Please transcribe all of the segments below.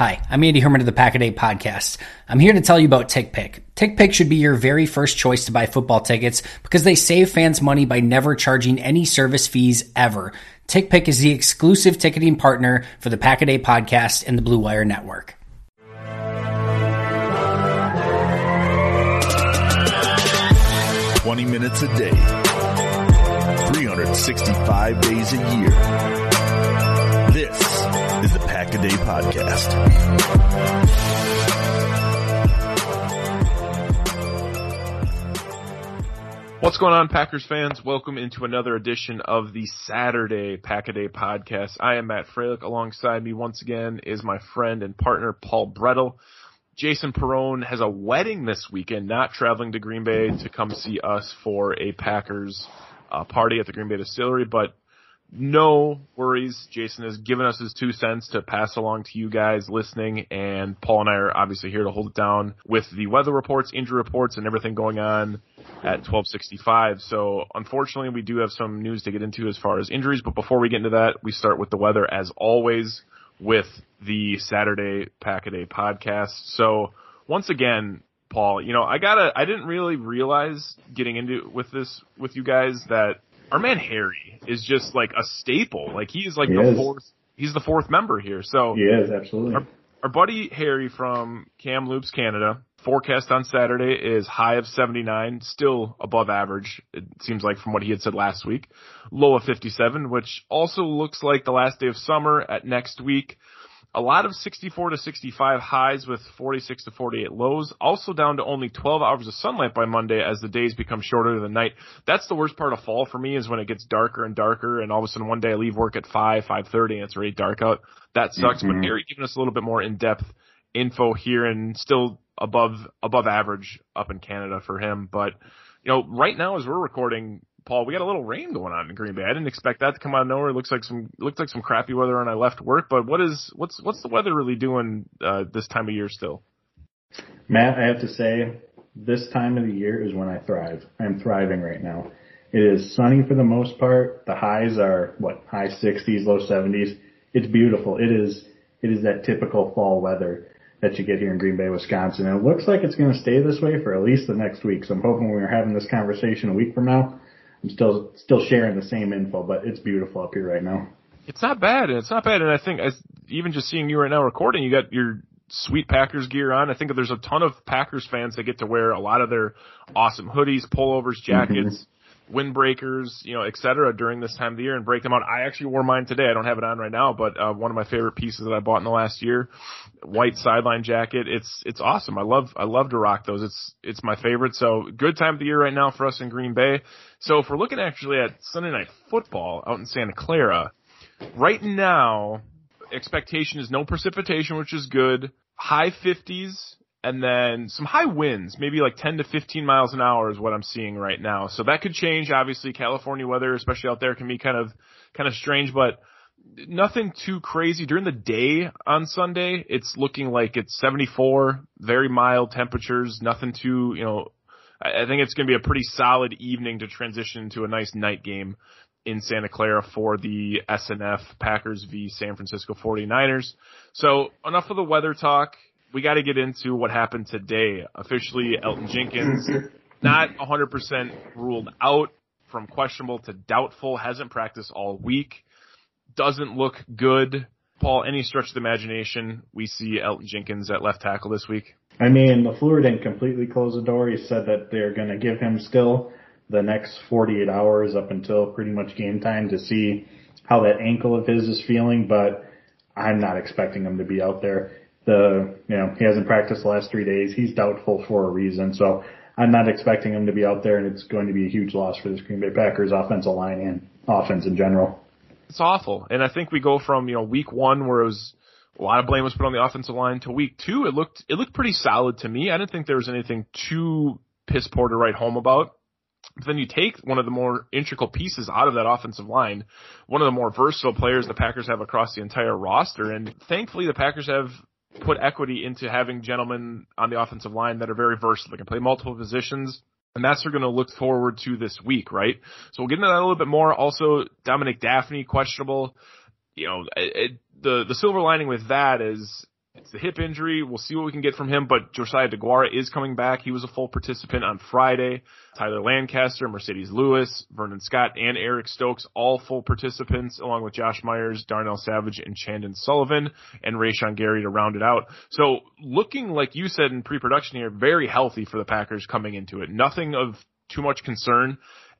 Hi, I'm Andy Herman of the Pack a Day podcast. I'm here to tell you about TickPick. TickPick should be your very first choice to buy football tickets because they save fans money by never charging any service fees ever. TickPick is the exclusive ticketing partner for the Pack a Day podcast and the Blue Wire Network. Twenty minutes a day, 365 days a year. This is the Pack a Day Podcast. What's going on, Packers fans? Welcome into another edition of the Saturday Pack a Day Podcast. I am Matt Froehlich. Alongside me once again is my friend and partner Paul Bretl. Jason Perone has a wedding this weekend, not traveling to Green Bay to come see us for a Packers uh, party at the Green Bay Distillery, but no worries. Jason has given us his two cents to pass along to you guys listening, and Paul and I are obviously here to hold it down with the weather reports, injury reports, and everything going on at 1265. So unfortunately, we do have some news to get into as far as injuries, but before we get into that, we start with the weather as always with the Saturday Pack a Day podcast. So once again, Paul, you know, I gotta, I didn't really realize getting into with this with you guys that our man Harry is just like a staple. Like he's like he the is. fourth. He's the fourth member here. So He is absolutely. our, our buddy Harry from Kamloops, Canada. Forecast on Saturday is high of 79, still above average. It seems like from what he had said last week. Low of 57, which also looks like the last day of summer at next week. A lot of 64 to 65 highs with 46 to 48 lows. Also down to only 12 hours of sunlight by Monday as the days become shorter than the night. That's the worst part of fall for me is when it gets darker and darker and all of a sudden one day I leave work at 5, 5.30 and it's already dark out. That sucks. Mhm. But Harry giving us a little bit more in-depth info here and still above, above average up in Canada for him. But, you know, right now as we're recording, Paul, we got a little rain going on in Green Bay. I didn't expect that to come out of nowhere. It looks like some looks like some crappy weather when I left work. But what is what's what's the weather really doing uh, this time of year still? Matt, I have to say, this time of the year is when I thrive. I'm thriving right now. It is sunny for the most part. The highs are what high 60s, low 70s. It's beautiful. It is it is that typical fall weather that you get here in Green Bay, Wisconsin. And it looks like it's going to stay this way for at least the next week. So I'm hoping we're having this conversation a week from now, I'm still still sharing the same info, but it's beautiful up here right now. It's not bad, and it's not bad. And I think as, even just seeing you right now recording, you got your sweet Packers gear on. I think there's a ton of Packers fans that get to wear a lot of their awesome hoodies, pullovers, jackets, mm-hmm. Windbreakers, you know, et cetera during this time of the year and break them out. I actually wore mine today. I don't have it on right now, but uh, one of my favorite pieces that I bought in the last year, white sideline jacket. It's it's awesome. I love I love to rock those. It's it's my favorite. So good time of the year right now for us in Green Bay. So if we're looking actually at Sunday night football out in Santa Clara, right now expectation is no precipitation, which is good. High 50s and then some high winds, maybe like 10 to 15 miles an hour is what I'm seeing right now. So that could change. Obviously, California weather, especially out there, can be kind of kind of strange, but nothing too crazy during the day on Sunday. It's looking like it's 74, very mild temperatures, nothing too, you know, I think it's going to be a pretty solid evening to transition to a nice night game in Santa Clara for the SNF Packers v San Francisco 49ers. So enough of the weather talk. We got to get into what happened today. Officially, Elgton Jenkins not 100% ruled out from questionable to doubtful, hasn't practiced all week, doesn't look good. Paul, any stretch of the imagination, we see Elgton Jenkins at left tackle this week? I mean, the LaFleur didn't completely close the door. He said that they're going to give him still the next 48 hours up until pretty much game time to see how that ankle of his is feeling, but I'm not expecting him to be out there. The, you know, he hasn't practiced the last three days. He's doubtful for a reason. So I'm not expecting him to be out there and it's going to be a huge loss for the Green Bay Packers offensive line and offense in general. It's awful. And I think we go from, you know, week one where it was a lot of blame was put on the offensive line to week two. It looked, it looked pretty solid to me. I didn't think there was anything too piss poor to write home about. But then you take one of the more integral pieces out of that offensive line, one of the more versatile players the Packers have across the entire roster, and thankfully the Packers have put equity into having gentlemen on the offensive line that are very versatile. They can play multiple positions. And that's what we're going to look forward to this week, right? So we'll get into that a little bit more. Also, Dominique Dafney, questionable. You know, it, it, the, the silver lining with that is it's the hip injury. We'll see what we can get from him, but Josiah Deguara is coming back. He was a full participant on Friday. Tyler Lancaster, Marcedes Lewis, Vernon Scott, and Eric Stokes, all full participants, along with Josh Myers, Darnell Savage, and Chandon Sullivan, and Rashan Gary to round it out. So looking, like you said in pre-production here, very healthy for the Packers coming into it. Nothing of too much concern.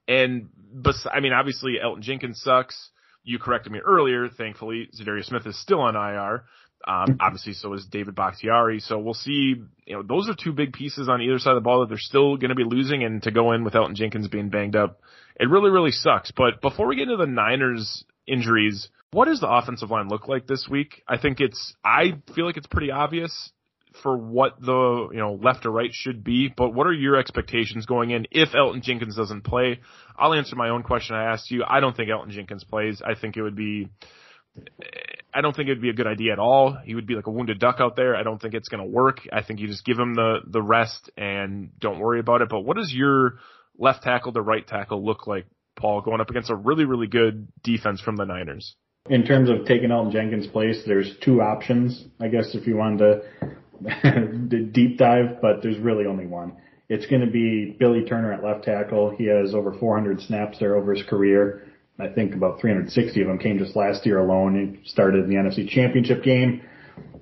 And, bes- I mean, obviously Elgton Jenkins sucks. You corrected me earlier. Thankfully, Za'Darius Smith is still on IR. Um, obviously, so is David Bakhtiari. So we'll see. You know, those are two big pieces on either side of the ball that they're still going to be losing, and to go in with Elgton Jenkins being banged up, it really, really sucks. But before we get into the Niners injuries, what does the offensive line look like this week? I think it's. I feel like it's pretty obvious for what the you know left or right should be. But what are your expectations going in if Elgton Jenkins doesn't play? I'll answer my own question I asked you. I don't think Elgton Jenkins plays. I think it would be I don't think it'd be a good idea at all. He would be like a wounded duck out there. I don't think it's going to work. I think you just give him the the rest and don't worry about it. But what does your left tackle to right tackle look like, Paul, going up against a really really good defense from the Niners? In terms of taking Elgton Jenkins' place, there's two options, I guess, if you wanted to deep dive, but there's really only one. It's going to be Billy Turner at left tackle. He has over 400 snaps there over his career. I think about 360 of them came just last year alone. He started in the NFC Championship game.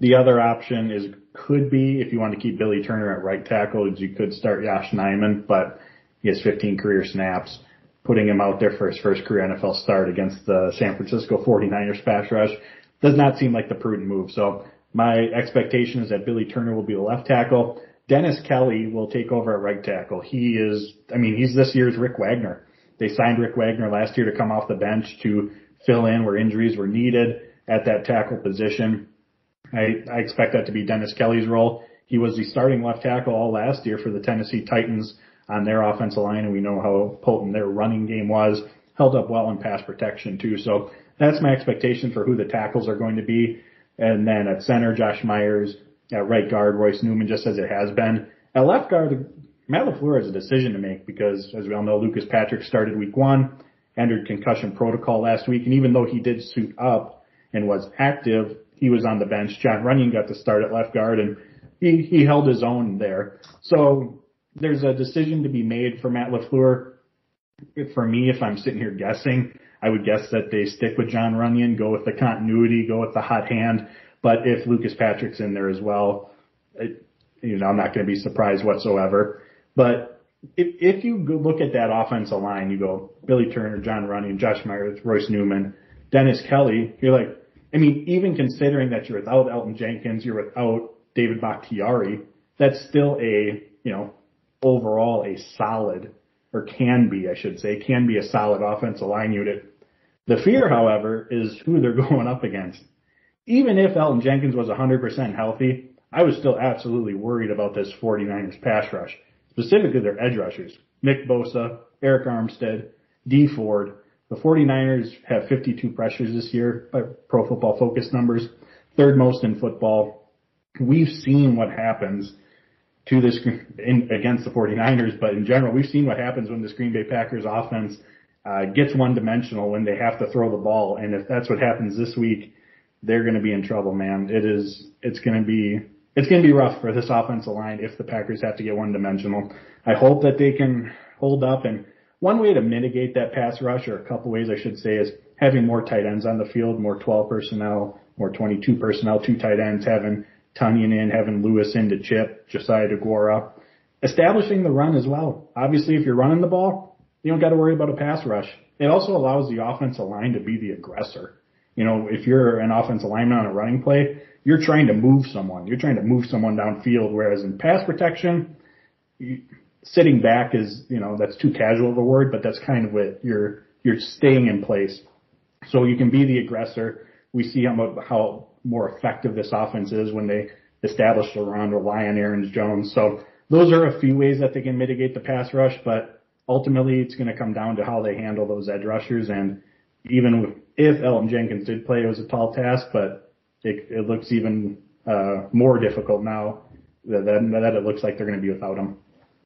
The other option is could be if you want to keep Billy Turner at right tackle, you could start Josh Nijman, but he has 15 career snaps. Putting him out there for his first career NFL start against the San Francisco 49ers pass rush does not seem like the prudent move. So my expectation is that Billy Turner will be the left tackle. Dennis Kelly will take over at right tackle. He is, I mean, he's this year's Rick Wagner. They signed Rick Wagner last year to come off the bench to fill in where injuries were needed at that tackle position. I, I expect that to be Dennis Kelly's role. He was the starting left tackle all last year for the Tennessee Titans on their offensive line, and we know how potent their running game was. Held up well in pass protection too. So that's my expectation for who the tackles are going to be. And then at center, Josh Myers. At right guard, Royce Newman, just as it has been. At left guard, Matt LaFleur has a decision to make because, as we all know, Lucas Patrick started week one, entered concussion protocol last week, and even though he did suit up and was active, he was on the bench. Jon Runyan got to start at left guard, and he, he held his own there. So there's a decision to be made for Matt LaFleur. For me, if I'm sitting here guessing, I would guess that they stick with Jon Runyan, go with the continuity, go with the hot hand. But if Lucas Patrick's in there as well, it, you know, I'm not going to be surprised whatsoever. But if, if you look at that offensive line, you go Billy Turner, Jon Runyan, Josh Myers, Royce Newman, Dennis Kelly, you're like, I mean, even considering that you're without Elgton Jenkins, you're without David Bakhtiari, that's still a, you know, overall a solid, or can be, I should say, can be a solid offensive line unit. The fear, however, is who they're going up against. Even if Elgton Jenkins was 100% healthy, I was still absolutely worried about this 49ers pass rush specifically their edge rushers. Nick Bosa, Arik Armstead, Dee Ford. The 49ers have 52 pressures this year by Pro Football Focus numbers, third most in football. We've seen what happens to this in, against the 49ers, but in general, we've seen what happens when the Green Bay Packers offense uh, gets one dimensional when they have to throw the ball. And if that's what happens this week, they're going to be in trouble, man. It is, it's going to be it's going to be rough for this offensive line if the Packers have to get one dimensional. I hope that they can hold up and one way to mitigate that pass rush or a couple ways I should say is having more tight ends on the field, more 12 personnel more 22 personnel, two tight ends, having Tonyan in, having Lewis in to chip, Josiah Deguara, establishing the run as well. Obviously, if you're running the ball, you don't got to worry about a pass rush. It also allows the offensive line to be the aggressor. You know, if you're an offensive lineman on a running play, you're trying to move someone. You're trying to move someone downfield. Whereas in pass protection, you, sitting back is, you know, that's too casual of a word, but that's kind of what you're, you're staying in place. So you can be the aggressor. We see how, how more effective this offense is when they establish around rely on Aaron Jones. So those are a few ways that they can mitigate the pass rush, but ultimately it's going to come down to how they handle those edge rushers. And even if Elgton Jenkins did play, it was a tall task, but it, it looks even uh, more difficult now that, that it looks like they're going to be without him.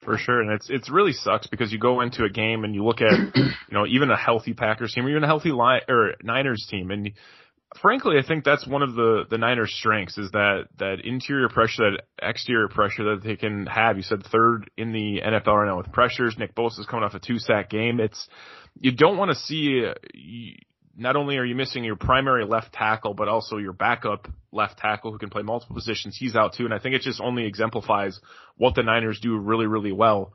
For sure, and it's it's really sucks because you go into a game and you look at you know even a healthy Packers team or even a healthy Lion, or Niners team, and frankly, I think that's one of the the Niners' strengths is that that interior pressure, that exterior pressure that they can have. You said third in the NFL right now with pressures. Nick Bosa is coming off a two sack game. It's you don't want to see. Not only are you missing your primary left tackle, but also your backup left tackle who can play multiple positions. He's out too, and I think it just only exemplifies what the Niners do really, really well.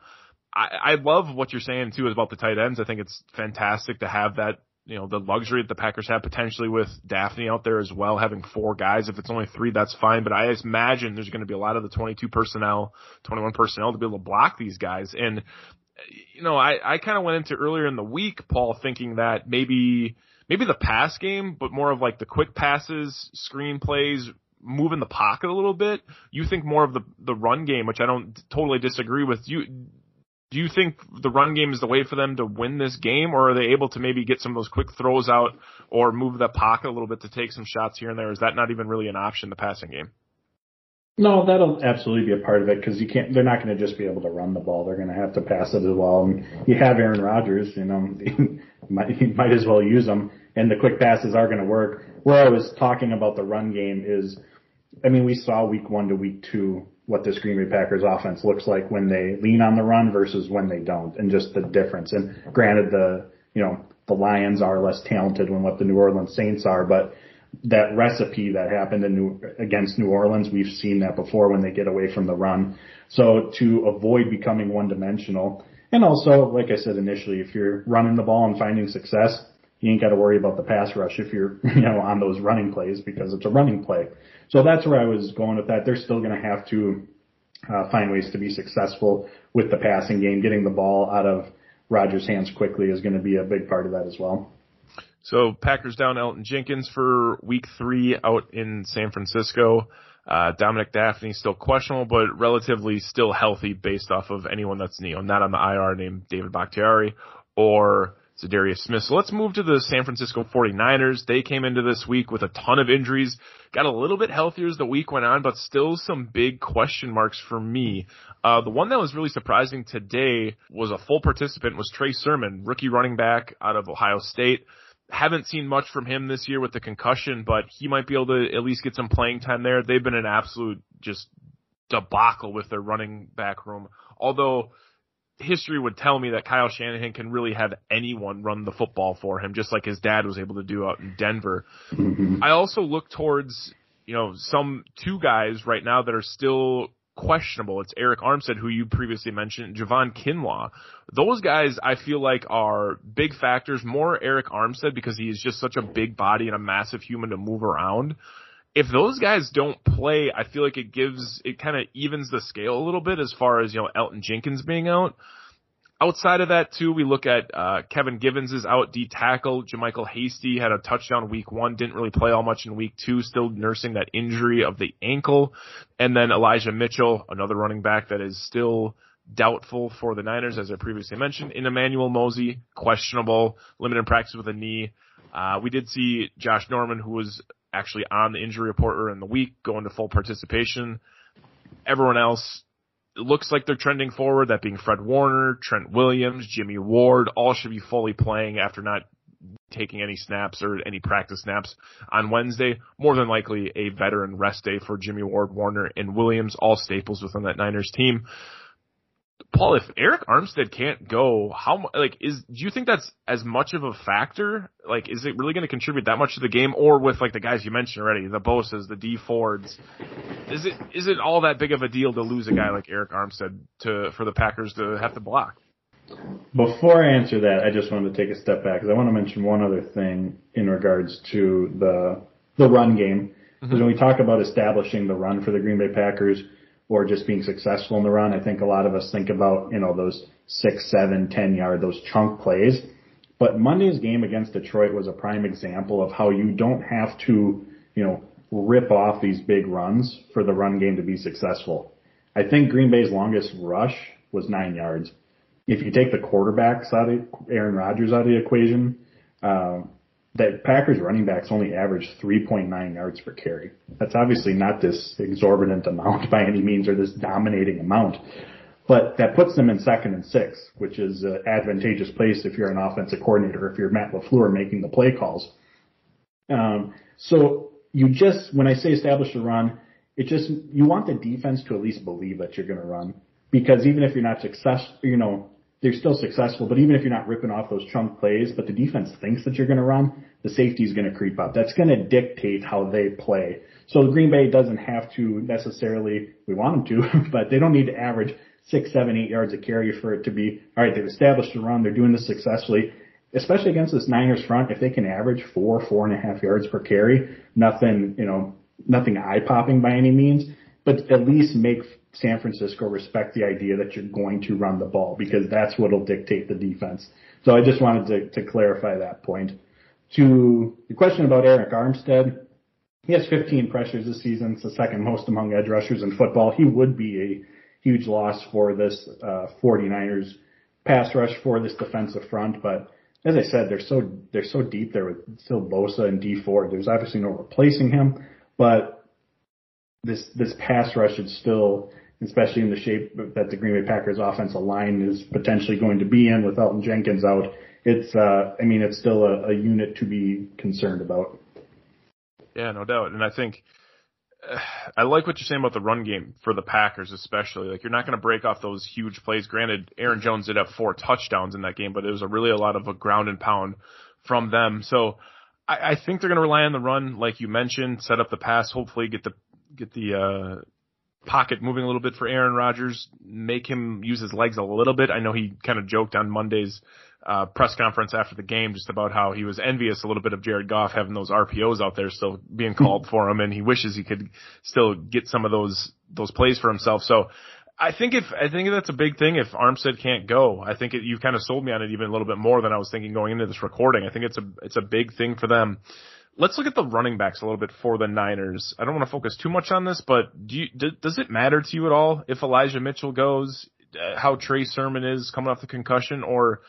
I, I love what you're saying too about the tight ends. I think it's fantastic to have that you know, the luxury that the Packers have potentially with Dafney out there as well, having four guys. If it's only three, that's fine. But I imagine there's going to be a lot of the 22 personnel, 21 personnel to be able to block these guys. And, you know, I, I kind of went into earlier in the week, Paul, thinking that maybe, maybe the pass game, but more of like the quick passes, screen plays, move in the pocket a little bit. You think more of the the run game, which I don't totally disagree with. You do you think the run game is the way for them to win this game, or are they able to maybe get some of those quick throws out or move the pocket a little bit to take some shots here and there? Is that not even really an option, the passing game? No, that'll absolutely be a part of it because you can't. They're not going to just be able to run the ball. They're going to have to pass it as well. And you have Aaron Rodgers. You know, might, might as well use them. And the quick passes are going to work. Where I was talking about the run game is, I mean, we saw week one to week two what this Green Bay Packers offense looks like when they lean on the run versus when they don't, and just the difference. And granted, the you know the Lions are less talented than what the New Orleans Saints are, but that recipe that happened in New, against New Orleans, we've seen that before when they get away from the run. So to avoid becoming one dimensional, and also, like I said initially, if you're running the ball and finding success, you ain't got to worry about the pass rush if you're, you know, on those running plays because it's a running play. So that's where I was going with that. They're still going to have to uh, find ways to be successful with the passing game. Getting the ball out of Rodgers' hands quickly is going to be a big part of that as well. So Packers down Elgton Jenkins for week three out in San Francisco. Uh, Dominique Dafney still questionable, but relatively still healthy based off of anyone that's you know, not on the IR named David Bakhtiari or Za'Darius Smith. So let's move to the San Francisco 49ers. They came into this week with a ton of injuries, got a little bit healthier as the week went on, but still some big question marks for me. Uh, the one that was really surprising today was a full participant was Trey Sermon, rookie running back out of Ohio State. Haven't seen much from him this year with the concussion, but he might be able to at least get some playing time there. They've been an absolute just debacle with their running back room. Although history would tell me that Kyle Shanahan can really have anyone run the football for him, just like his dad was able to do out in Denver. Mm-hmm. I also look towards, you know, some two guys right now that are still questionable. It's Arik Armstead, who you previously mentioned, Javon Kinlaw. Those guys I feel like are big factors, more Arik Armstead because he is just such a big body and a massive human to move around if those guys don't play, I feel like it gives, it kind of evens the scale a little bit as far as, you know, Elgton Jenkins being out. Outside of that too, we look at, uh, Kevin Givens is out D tackle. JaMycal Hasty had a touchdown week one, didn't really play all much in week two, still nursing that injury of the ankle. And then Elijah Mitchell, another running back that is still doubtful for the Niners, as I previously mentioned. In Emmanuel Moseley, questionable, limited practice with a knee. Uh, we did see Josh Norman, who was actually on the injury report in the week, going to full participation. Everyone else looks like they're trending forward, that being Fred Warner, Trent Williams, Jimmy Ward, all should be fully playing after not taking any snaps or any practice snaps on Wednesday. More than likely a veteran rest day for Jimmy Ward, Warner, and Williams, all staples within that Niners team. Paul, if Arik Armstead can't go, how like is do you think that's as much of a factor? Like, is it really going to contribute that much to the game, or with like the guys you mentioned already, the Bosa's, the Dee Fords? Is it is it all that big of a deal to lose a guy like Arik Armstead to for the Packers to have to block? Before I answer that, I just wanted to take a step back because I want to mention one other thing in regards to the the run game. Because mm-hmm. when we talk about establishing the run for the Green Bay Packers or just being successful in the run, I think a lot of us think about you know those six, seven, ten yard those chunk plays. But Monday's game against Detroit was a prime example of how you don't have to you know rip off these big runs for the run game to be successful. I think Green Bay's longest rush was nine yards if you take the quarterbacks out of Aaron Rodgers out of the equation, uh, that Packers running backs only average 3.9 yards per carry. That's obviously not this exorbitant amount by any means or this dominating amount, but that puts them in second and six, which is an advantageous place if you're an offensive coordinator, if you're Matt LaFleur making the play calls. Um, so you just, when I say establish a run, it just, you want the defense to at least believe that you're going to run because even if you're not successful, you know, they're still successful, but even if you're not ripping off those chunk plays, but the defense thinks that you're going to run, the safety is going to creep up. That's going to dictate how they play. So the Green Bay doesn't have to necessarily, we want them to, but they don't need to average six, seven, eight yards of carry for it to be, all right, they've established a run, they're doing this successfully, especially against this Niners front, if they can average four, four and a half yards per carry, nothing, you know, nothing eye popping by any means, but at least make San Francisco respect the idea that you're going to run the ball because that's what'll dictate the defense. So I just wanted to, to clarify that point. To the question about Arik Armstead, he has 15 pressures this season. It's the second most among edge rushers in football. He would be a huge loss for this uh, 49ers pass rush for this defensive front, but as I said, they're so they're so deep there with still Bosa and Dee Ford. There's obviously no replacing him, but this this pass rush is still especially in the shape that the Green Bay Packers offensive line is potentially going to be in with Elgton Jenkins out. It's, uh, I mean, it's still a, a unit to be concerned about. Yeah, no doubt. And I think, I like what you're saying about the run game for the Packers, especially. Like, you're not going to break off those huge plays. Granted, Aaron Jones did have four touchdowns in that game, but it was a really a lot of a ground and pound from them. So, I, I think they're going to rely on the run, like you mentioned, set up the pass, hopefully get the get the uh, pocket moving a little bit for Aaron Rodgers, make him use his legs a little bit. I know he kind of joked on Monday's uh, press conference after the game just about how he was envious a little bit of Jared Goff having those RPOs out there still being called for him, and he wishes he could still get some of those those plays for himself. So. I think if I think that's a big thing if Armstead can't go. I think it, you kind of sold me on it even a little bit more than I was thinking going into this recording. I think it's a it's a big thing for them let's look at the running backs a little bit for the Niners. I don't want to focus too much on this, but do you, do, does it matter to you at all if Elijah Mitchell goes, uh, how Trey Sermon is coming off the concussion, or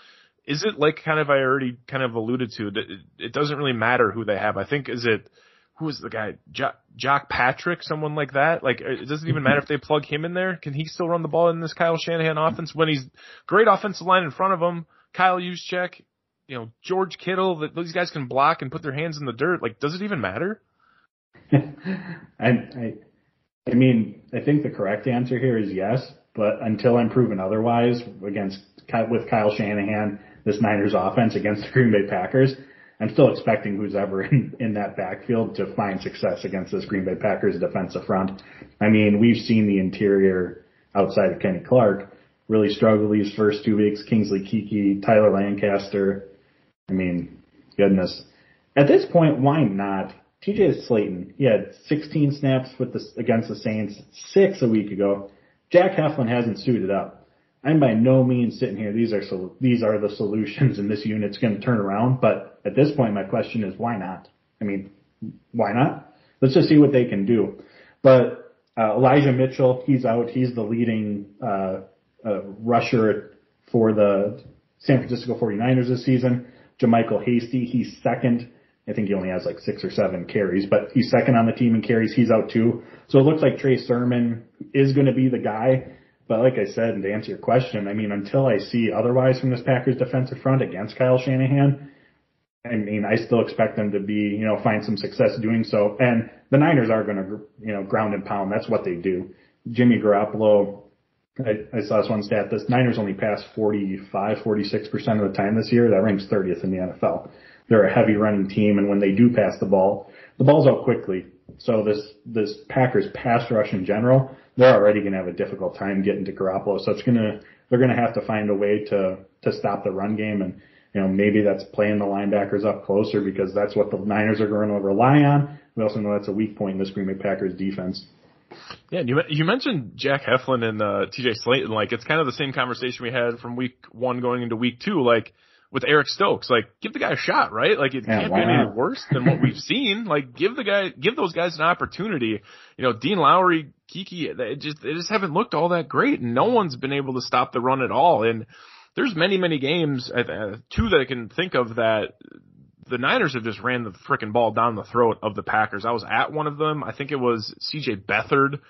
is it like kind of I already kind of alluded to that it, it doesn't really matter who they have. I think is it who is the guy Jacques, Jacques Patrick, someone like that. Like it doesn't even matter if they plug him in there. Can he still run the ball in this Kyle Shanahan offense when he's great offensive line in front of him? Kyle Juszczyk, you know, George Kittle, that these guys can block and put their hands in the dirt. Like, does it even matter? I, I, I mean, I think the correct answer here is yes, but until I'm proven otherwise against with Kyle Shanahan, this Niners offense against the Green Bay Packers, I'm still expecting who's ever in, in that backfield to find success against this Green Bay Packers defensive front. I mean, we've seen the interior outside of Kenny Clark really struggle these first two weeks. Kingsley Keke, Tyler Lancaster, I mean, goodness. At this point, why not? TJ Slaton, he had 16 snaps with the, against the Saints, six a week ago. Jack Heflin hasn't suited up. I'm by no means sitting here. These are so, these are the solutions, and this unit's going to turn around. But at this point, my question is, why not? I mean, why not? Let's just see what they can do. But uh, Elijah Mitchell, he's out. He's the leading uh, uh, rusher for the San Francisco 49ers this season. JaMycal Hasty, he's second. I think he only has like six or seven carries, but he's second on the team in carries. He's out too. So it looks like Trey Sermon is going to be the guy. But like I said, and to answer your question, I mean, until I see otherwise from this Packers defensive front against Kyle Shanahan, I mean, I still expect them to be, you know, find some success doing so. And the Niners are going to, you know, ground and pound. That's what they do. Jimmy Garoppolo I, I saw this one stat. The Niners only pass 45, 46% of the time this year. That ranks 30th in the NFL. They're a heavy running team, and when they do pass the ball, the ball's out quickly. So this, this Packers pass rush in general, they're already going to have a difficult time getting to Garoppolo. So it's going to, they're going to have to find a way to, to stop the run game. And, you know, maybe that's playing the linebackers up closer because that's what the Niners are going to rely on. We also know that's a weak point in this Green Bay Packers defense. Yeah, and you you mentioned Jack Heflin and uh, T.J. Slaton. Like it's kind of the same conversation we had from week one going into week two. Like with Eric Stokes, like give the guy a shot, right? Like it yeah, can't be any worse than what we've seen. Like give the guy, give those guys an opportunity. You know, Dean Lowry, Keke, they just they just haven't looked all that great, and no one's been able to stop the run at all. And there's many many games, uh, two that I can think of that the Niners have just ran the freaking ball down the throat of the Packers. I was at one of them. I think it was CJ Beathard.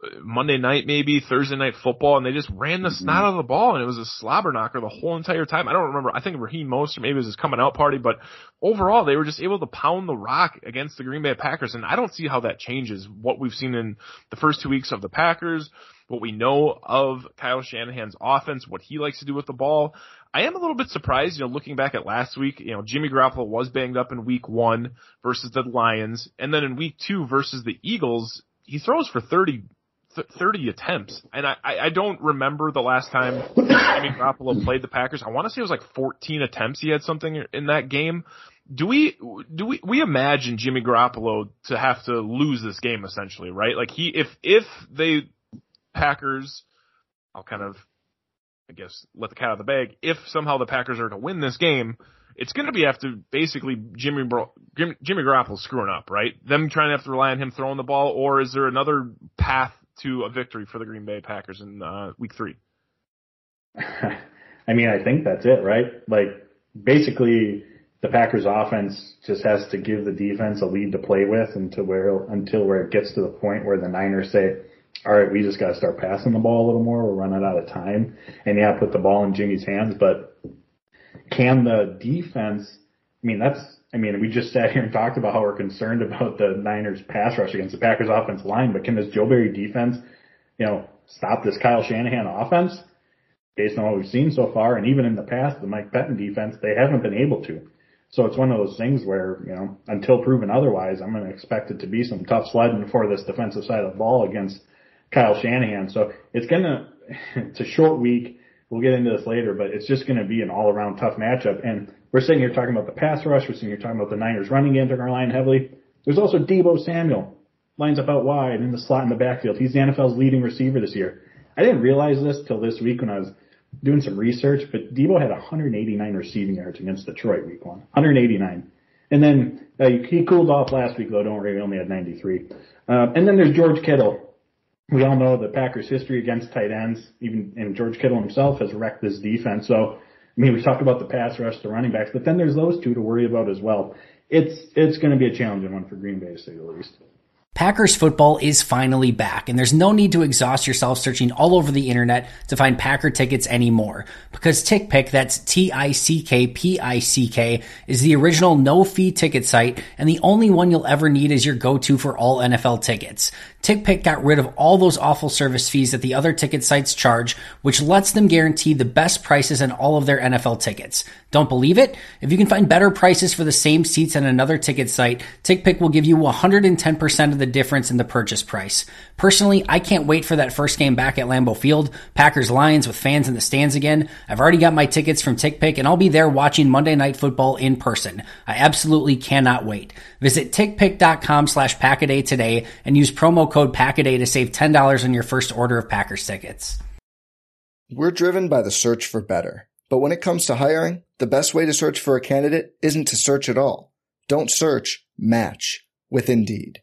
Uh, Monday night, maybe Thursday night football, and they just ran the snot out of the ball, and it was a slobber knocker the whole entire time. I don't remember. I think Raheem Mostert maybe it was his coming out party, but overall they were just able to pound the rock against the Green Bay Packers, and I don't see how that changes what we've seen in the first two weeks of the Packers, what we know of Kyle Shanahan's offense, what he likes to do with the ball. I am a little bit surprised, you know, looking back at last week, you know, Jimmy Garoppolo was banged up in week one versus the Lions, and then in week two versus the Eagles, he throws for 30, 30 attempts. And I, I don't remember the last time Jimmy Garoppolo played the Packers. I want to say it was like 14 attempts he had something in that game. Do we, do we, we imagine Jimmy Garoppolo to have to lose this game essentially, right? Like he, if, if they, Packers, I'll kind of I guess, let the cat out of the bag. If somehow the Packers are to win this game, it's going to be after basically Jimmy Bro- Jimmy Garoppolo screwing up, right? Them trying to have to rely on him throwing the ball, or is there another path to a victory for the Green Bay Packers in uh, Week Three? I mean, I think that's it, right? Like basically, the Packers offense just has to give the defense a lead to play with until where until where it gets to the point where the Niners say, all right, we just got to start passing the ball a little more. We're running out of time. And yeah, put the ball in Jimmy's hands. But can the defense, I mean, that's, I mean, we just sat here and talked about how we're concerned about the Niners pass rush against the Packers offense line, but can this Joe Barry defense, you know, stop this Kyle Shanahan offense based on what we've seen so far? And even in the past, the Mike Pettine defense, they haven't been able to. So it's one of those things where, you know, until proven otherwise, I'm going to expect it to be some tough sledding for this defensive side of the ball against Kyle Shanahan. So it's gonna, it's a short week. We'll get into this later, but it's just to be an all around tough matchup. And we're sitting here talking about the pass rush. We're sitting here talking about the Niners running game, taking our line heavily. There's also Deebo Samuel. Lines up out wide in the slot in the backfield. He's the NFL's leading receiver this year. I didn't realize this till this week when I was doing some research, but Deebo had 189 receiving yards against Detroit week one. 189. And then uh, he cooled off last week though, don't worry, he only had 93. Uh, and then there's George Kittle we all know the Packers' history against tight ends, even and George Kittle himself has wrecked this defense. So, I mean, we talked about the pass rush, the running backs, but then there's those two to worry about as well. It's it's going to be a challenging one for Green Bay, to say the least. Packers football is finally back, and there's no need to exhaust yourself searching all over the internet to find Packer tickets anymore. Because TickPick, that's T-I-C-K-P-I-C-K, is the original no-fee ticket site and the only one you'll ever need as your go-to for all NFL tickets. TickPick got rid of all those awful service fees that the other ticket sites charge, which lets them guarantee the best prices on all of their NFL tickets. Don't believe it? If you can find better prices for the same seats on another ticket site, TickPick will give you 110% of the difference in the purchase price. Personally, I can't wait for that first game back at Lambeau Field, Packers Lions with fans in the stands again. I've already got my tickets from TickPick and I'll be there watching Monday Night Football in person. I absolutely cannot wait. Visit tickpick.com slash packaday today and use promo code packaday to save $10 on your first order of Packers tickets. We're driven by the search for better. But when it comes to hiring, the best way to search for a candidate isn't to search at all. Don't search, match with Indeed.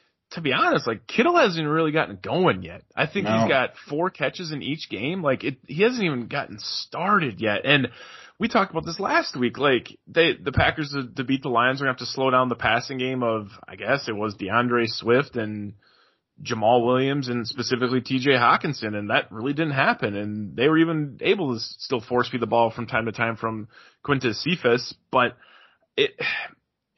to be honest, like Kittle hasn't really gotten going yet. I think No. he's got four catches in each game. Like it, he hasn't even gotten started yet. And we talked about this last week. Like they, the Packers to, to beat the Lions are gonna have to slow down the passing game of, I guess it was D'Andre Swift and Jamaal Williams and specifically TJ Hockenson. And that really didn't happen. And they were even able to still force feed the ball from time to time from Quintez Cephus, but it,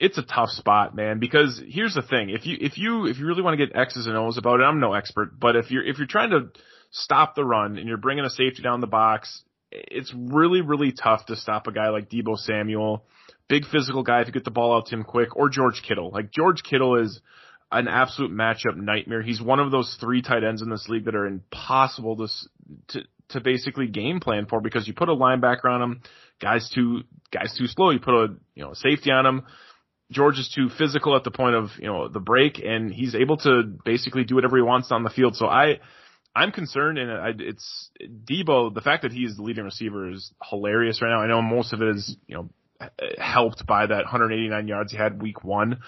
it's a tough spot, man, because here's the thing. If you, if you, if you really want to get X's and O's about it, I'm no expert, but if you're, if you're trying to stop the run and you're bringing a safety down the box, it's really, really tough to stop a guy like Deebo Samuel, big physical guy to get the ball out to him quick, or George Kittle. Like George Kittle is an absolute matchup nightmare. He's one of those three tight ends in this league that are impossible to, to, to basically game plan for because you put a linebacker on him, guys too, guys too slow. You put a, you know, a safety on him. George is too physical at the point of, you know, the break and he's able to basically do whatever he wants on the field. So I, I'm concerned and I, it's Deebo, the fact that he's the leading receiver is hilarious right now. I know most of it is, you know, helped by that 189 yards he had week one.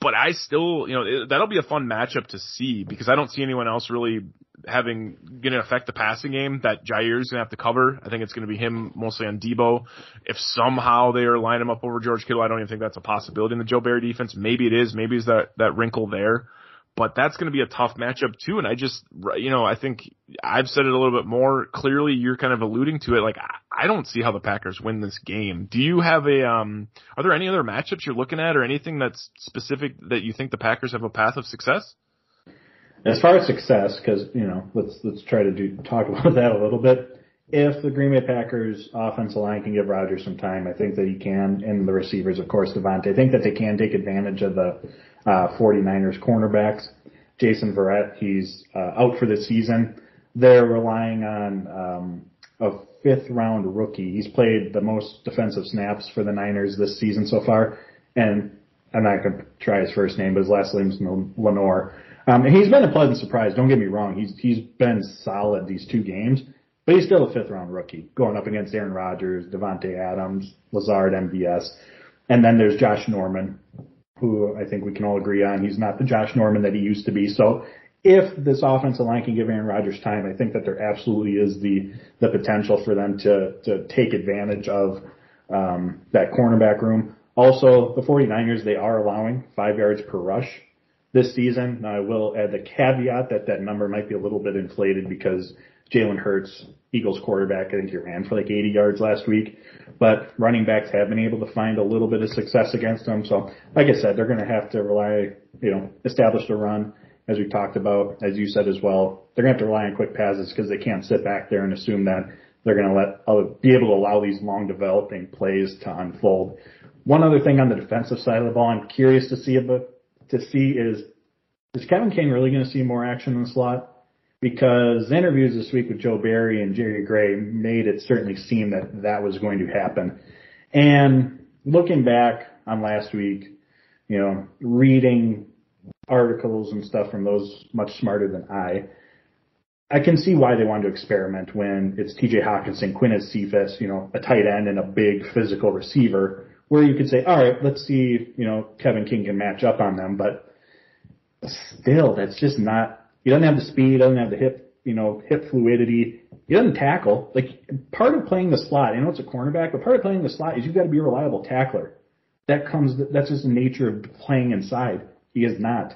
But I still, you know, it, that'll be a fun matchup to see because I don't see anyone else really having going to affect the passing game that Jaire's going to have to cover. I think it's going to be him mostly on Deebo. If somehow they are line him up over George Kittle, I don't even think that's a possibility in the Joe Barry defense. Maybe it is. Maybe it's that that wrinkle there. But that's going to be a tough matchup too. And I just, you know, I think I've said it a little bit more clearly. You're kind of alluding to it. Like, I don't see how the Packers win this game. Do you have a, um, are there any other matchups you're looking at or anything that's specific that you think the Packers have a path of success? As far as success, because you know, let's let's try to do talk about that a little bit. If the Green Bay Packers offensive line can give Rodgers some time, I think that he can, and the receivers, of course, Davante. I think that they can take advantage of the uh, 49ers cornerbacks. Jason Verrett, he's uh, out for the season. They're relying on um, a fifth round rookie. He's played the most defensive snaps for the Niners this season so far, and I'm not going to try his first name, but his last name's Lenoir. Um, and he's been a pleasant surprise. Don't get me wrong. He's he's been solid these two games, but he's still a fifth round rookie going up against Aaron Rodgers, Davante Adams, Lazard, MVS, and then there's Josh Norman, who I think we can all agree on. He's not the Josh Norman that he used to be. So if this offensive line can give Aaron Rodgers time, I think that there absolutely is the the potential for them to to take advantage of um, that cornerback room. Also, the 49ers, they are allowing five yards per rush this season. Now, I will add the caveat that that number might be a little bit inflated because Jalen Hurts, Eagles quarterback, I think he ran for like 80 yards last week. But running backs have been able to find a little bit of success against them. So, like I said, they're going to have to rely, you know, establish the run, as we talked about, as you said as well. They're going to have to rely on quick passes because they can't sit back there and assume that they're going to let uh, be able to allow these long developing plays to unfold. One other thing on the defensive side of the ball, I'm curious to see about to see is is Kevin King really going to see more action in the slot? Because the interviews this week with Joe Barry and Jerry Gray made it certainly seem that that was going to happen. And looking back on last week, you know, reading articles and stuff from those much smarter than I, I can see why they wanted to experiment when it's TJ Hockenson, Quintez Cephus, you know, a tight end and a big physical receiver, where you could say, all right, let's see, you know, Kevin King can match up on them, but still, that's just not. He doesn't have the speed, doesn't have the hip, you know, hip fluidity. He doesn't tackle. Like part of playing the slot, I know it's a cornerback, but part of playing the slot is you've got to be a reliable tackler. That comes. That's just the nature of playing inside. He is not.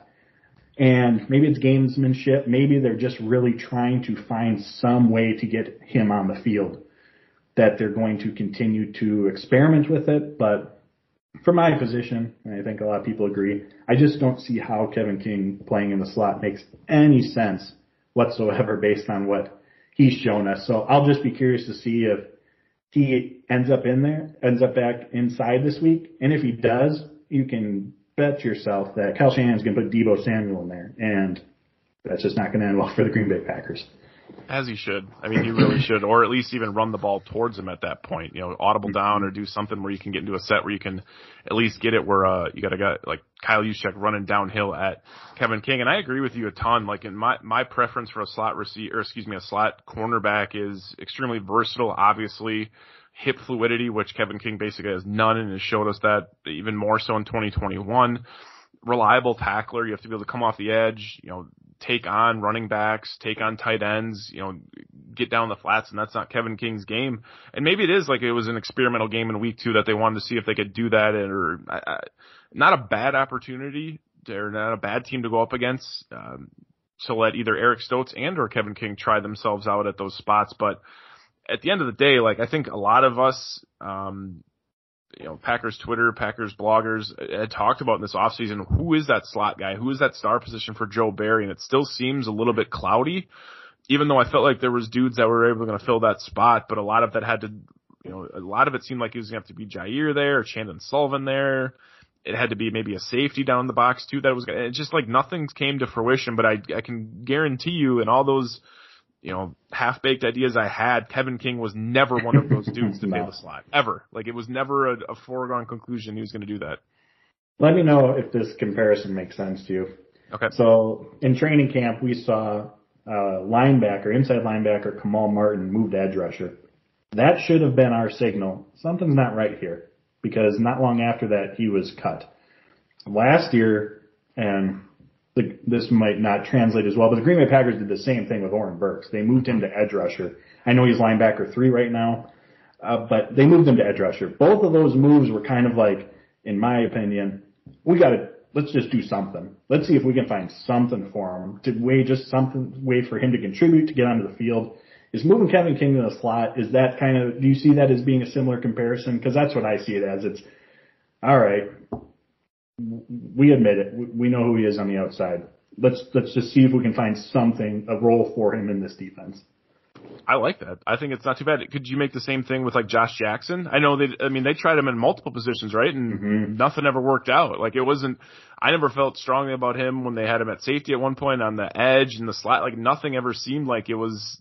And maybe it's gamesmanship. Maybe they're just really trying to find some way to get him on the field. That they're going to continue to experiment with it, but from my position, and I think a lot of people agree, I just don't see how Kevin King playing in the slot makes any sense whatsoever based on what he's shown us. So I'll just be curious to see if he ends up in there, ends up back inside this week. And if he does, you can bet yourself that Kyle Shanahan's going to put Deebo Samuel in there. And that's just not going to end well for the Green Bay Packers. As he should. I mean, he really should, or at least even run the ball towards him at that point. You know, audible down or do something where you can get into a set where you can at least get it where uh you got a guy like Kyle Juszczyk running downhill at Kevin King. And I agree with you a ton. Like in my my preference for a slot receiver, or excuse me, a slot cornerback is extremely versatile. Obviously, hip fluidity, which Kevin King basically has none, and has showed us that even more so in 2021 reliable tackler. You have to be able to come off the edge, you know, take on running backs, take on tight ends, you know, get down the flats, and that's not Kevin King's game. And maybe it is like it was an experimental game in week two that they wanted to see if they could do that, And or uh, not a bad opportunity. They're not a bad team to go up against. Um, to let either Eric Stokes and or Kevin King try themselves out at those spots, but at the end of the day, like I think a lot of us, um, you know, Packers Twitter, Packers bloggers had talked about in this offseason, who is that slot guy? Who is that star position for Joe Barry? And it still seems a little bit cloudy, even though I felt like there was dudes that were able to fill that spot, but a lot of that had to, you know, a lot of it seemed like it was going to have to be Jaire there, or Chandon Sullivan there. It had to be maybe a safety down the box too. That was, gonna, it's just like nothing came to fruition, but I, I can guarantee you in all those, you know, half baked ideas I had, Kevin King was never one of those dudes to no. the slot. Ever. Like it was never a, a foregone conclusion he was going to do that. Let me know if this comparison makes sense to you. Okay. So in training camp, we saw uh, linebacker, inside linebacker Kamal Martin moved edge rusher. That should have been our signal. Something's not right here because not long after that he was cut. Last year, and the, this might not translate as well, but the Green Bay Packers did the same thing with Oren Burks. They moved him to edge rusher. I know he's linebacker three right now, uh, but they moved him to edge rusher. Both of those moves were kind of like, in my opinion, we got to let's just do something. Let's see if we can find something for him to way just something way for him to contribute to get onto the field. Is moving Kevin King to the slot is that kind of do you see that as being a similar comparison? Because that's what I see it as. It's all right we admit it. We know who he is on the outside. Let's let's just see if we can find something a role for him in this defense. I like that. I think it's not too bad. Could you make the same thing with like Josh Jackson? I know they, I mean, they tried him in multiple positions, right? And mm-hmm. nothing ever worked out. Like it wasn't, I never felt strongly about him when they had him at safety at one point on the edge and the slot. Like nothing ever seemed like it was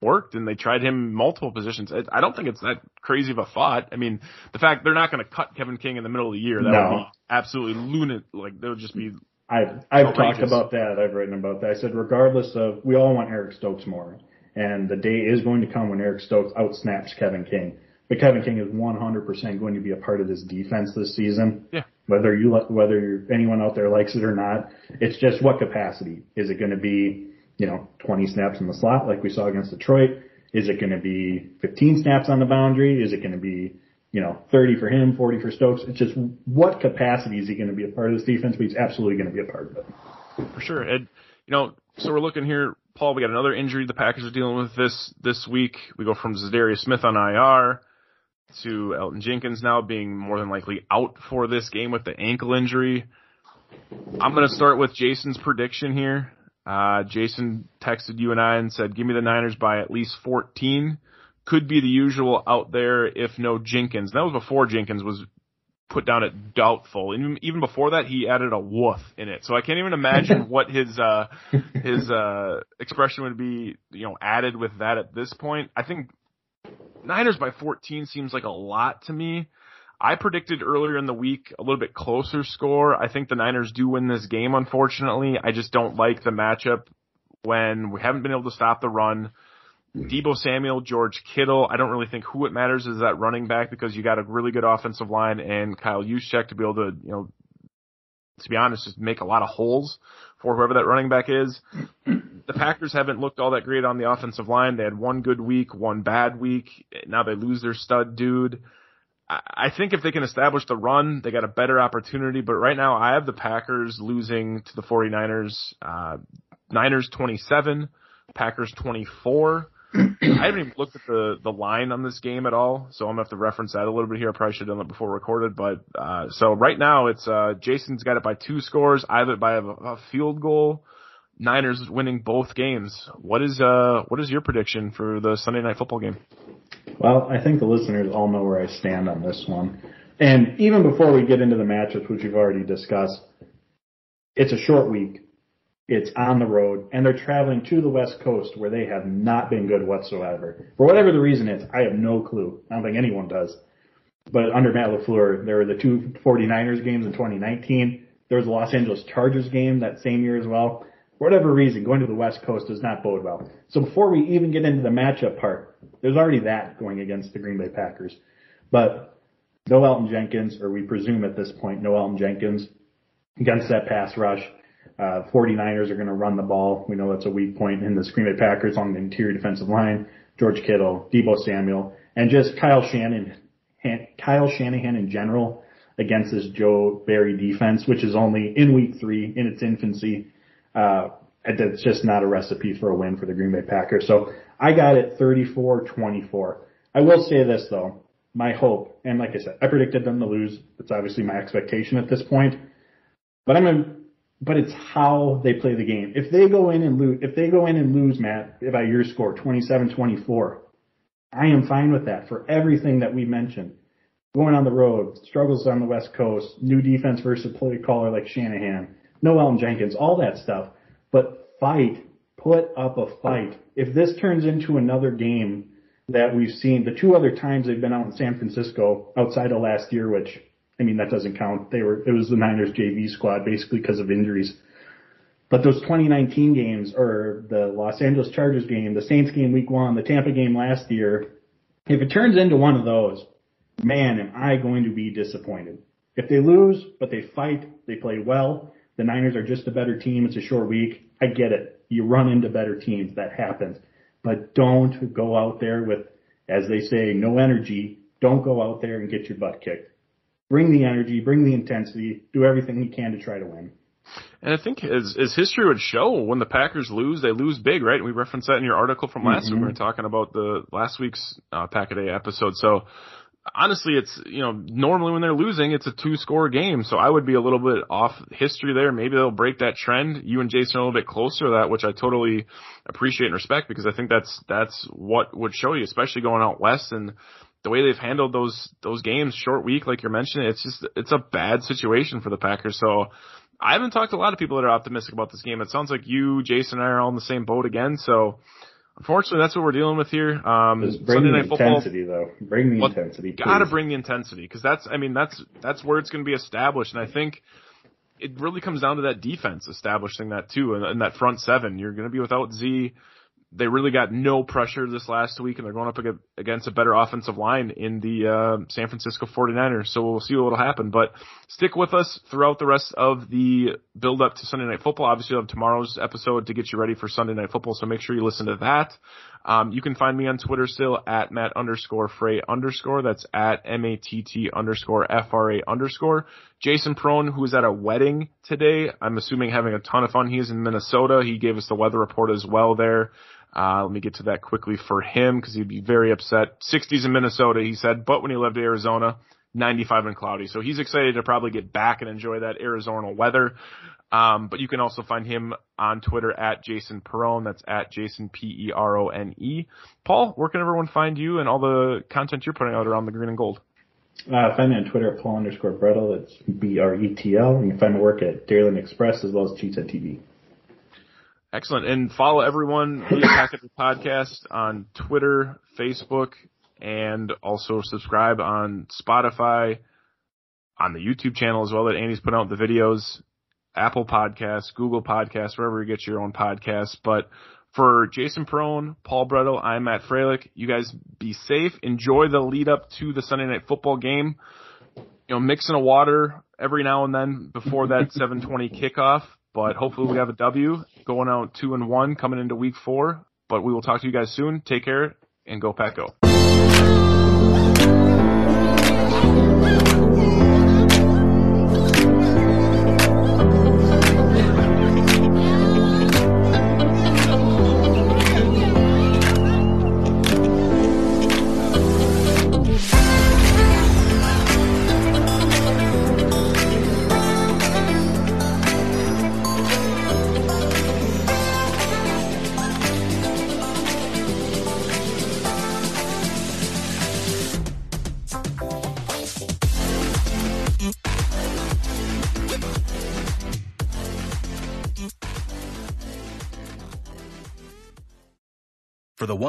worked and they tried him multiple positions. I don't think it's that crazy of a thought. I mean, the fact they're not going to cut Kevin King in the middle of the year, that no. would be absolutely lunatic. Like, that would just be. I've, I've talked about that. I've written about that. I said, regardless of, we all want Eric Stokes more. And the day is going to come when Eric Stokes outsnaps Kevin King. But Kevin King is 100% going to be a part of this defense this season. Yeah. Whether you, whether anyone out there likes it or not, it's just what capacity. Is it going to be you know, 20 snaps in the slot like we saw against Detroit? Is it going to be 15 snaps on the boundary? Is it going to be, you know, 30 for him, 40 for Stokes? It's just what capacity is he going to be a part of this defense? But he's absolutely going to be a part of it. For sure. And, you know, so we're looking here, Paul, we got another injury the Packers are dealing with this, this week. We go from Za'Darius Smith on IR to Elgton Jenkins now being more than likely out for this game with the ankle injury. I'm going to start with Jason's prediction here. Uh, Jason texted you and I and said, give me the Niners by at least 14. Could be the usual out there if no Jenkins. That was before Jenkins was put down at doubtful. And even before that, he added a woof in it. So I can't even imagine what his, uh, his, uh, expression would be, you know, added with that at this point. I think Niners by 14 seems like a lot to me. I predicted earlier in the week a little bit closer score. I think the Niners do win this game, unfortunately. I just don't like the matchup when we haven't been able to stop the run. Hmm. Deebo Samuel, George Kittle. I don't really think who it matters is that running back because you got a really good offensive line and Kyle Juszczyk to be able to, you know, to be honest, just make a lot of holes for whoever that running back is. The Packers haven't looked all that great on the offensive line. They had one good week, one bad week. Now they lose their stud dude. I think if they can establish the run, they got a better opportunity. But right now, I have the Packers losing to the 49ers. Uh, Niners 27, Packers 24. I haven't even looked at the the line on this game at all, so I'm gonna have to reference that a little bit here. I probably should have done that before recorded, but uh, so right now it's uh, Jason's got it by two scores. I have it by a, a field goal. Niners winning both games. What is uh what is your prediction for the Sunday night football game? Well, I think the listeners all know where I stand on this one. And even before we get into the matchups, which we've already discussed, it's a short week. It's on the road and they're traveling to the West Coast where they have not been good whatsoever. For whatever the reason is, I have no clue. I don't think anyone does. But under Matt LaFleur, there were the two 49ers games in 2019. There was the Los Angeles Chargers game that same year as well. For whatever reason, going to the West Coast does not bode well. So before we even get into the matchup part, there's already that going against the Green Bay Packers. But no Elgton Jenkins, or we presume at this point, no Elgton Jenkins against that pass rush. Uh, 49ers are going to run the ball. We know that's a weak point in the Green Bay Packers on the interior defensive line. George Kittle, Deebo Samuel, and just Kyle Shanahan, Kyle Shanahan in general against this Joe Barry defense, which is only in week three in its infancy. Uh, it's just not a recipe for a win for the Green Bay Packers. So I got it 34-24. I will say this though, my hope, and like I said, I predicted them to lose. It's obviously my expectation at this point. But I'm a, but it's how they play the game. If they go in and lose, if they go in and lose, Matt, by your score, 27-24, I am fine with that for everything that we mentioned. Going on the road, struggles on the West Coast, new defense versus play caller like Shanahan, no Elgton Jenkins, all that stuff. But fight, put up a fight. If this turns into another game that we've seen, the two other times they've been out in San Francisco outside of last year, which I mean, that doesn't count. They were, it was the Niners JV squad basically because of injuries. But those 2019 games or the Los Angeles Chargers game, the Saints game week one, the Tampa game last year, if it turns into one of those, man, am I going to be disappointed. If they lose, but they fight, they play well, the Niners are just a better team. It's a short week. I get it. You run into better teams. That happens. But don't go out there with, as they say, no energy. Don't go out there and get your butt kicked bring the energy, bring the intensity, do everything you can to try to win. And I think as, as history would show, when the Packers lose, they lose big, right? We referenced that in your article from last mm-hmm. week. We were talking about the last week's uh, Pack a Day episode. So honestly, it's, you know, normally when they're losing, it's a two score game. So I would be a little bit off history there. Maybe they'll break that trend. You and Jason are a little bit closer to that, which I totally appreciate and respect because I think that's, that's what would show you, especially going out west and, the way they've handled those those games, short week, like you're mentioning, it's just it's a bad situation for the Packers. So I haven't talked to a lot of people that are optimistic about this game. It sounds like you, Jason, and I are all in the same boat again. So unfortunately, that's what we're dealing with here. Um, Just bring Sunday the Night intensity, though. Bring the well, intensity. Got to bring the intensity because that's I mean that's that's where it's going to be established, and I think. It really comes down to that defense establishing that too, and, and that front seven. You're going to be without Z they really got no pressure this last week and they're going up against a better offensive line in the uh, San Francisco 49ers. So we'll see what will happen. But stick with us throughout the rest of the build up to Sunday Night Football. Obviously, you'll have tomorrow's episode to get you ready for Sunday Night Football. So make sure you listen to that. Um, you can find me on Twitter still at Matt underscore Frey underscore. That's at M-A-T-T underscore F-R-A underscore. Jason Perone, who is at a wedding today, I'm assuming having a ton of fun. He is in Minnesota. He gave us the weather report as well there. Uh, let me get to that quickly for him because he'd be very upset. 60s in Minnesota, he said, but when he lived in Arizona, 95 and cloudy. So he's excited to probably get back and enjoy that Arizona weather. Um, but you can also find him on Twitter at Jason Perone. That's at Jason P E R O N E. Paul, where can everyone find you and all the content you're putting out around the green and gold? Uh, find me on Twitter at Paul underscore Bretl. That's B R E T L. You can find my work at Dairyland Express as well as Cheesehead TV. Excellent. And follow everyone via Packet Podcast on Twitter, Facebook, and also subscribe on Spotify, on the YouTube channel as well that Andy's put out the videos, Apple Podcasts, Google Podcasts, wherever you get your own podcasts. But for Jason Perone, Paul Bretl, I'm Matt Froehlich. You guys be safe. Enjoy the lead up to the Sunday night football game. You know, mixing a water every now and then before that 720 kickoff. But hopefully we have a W going out two and one coming into week four. But we will talk to you guys soon. Take care and go Pack Go.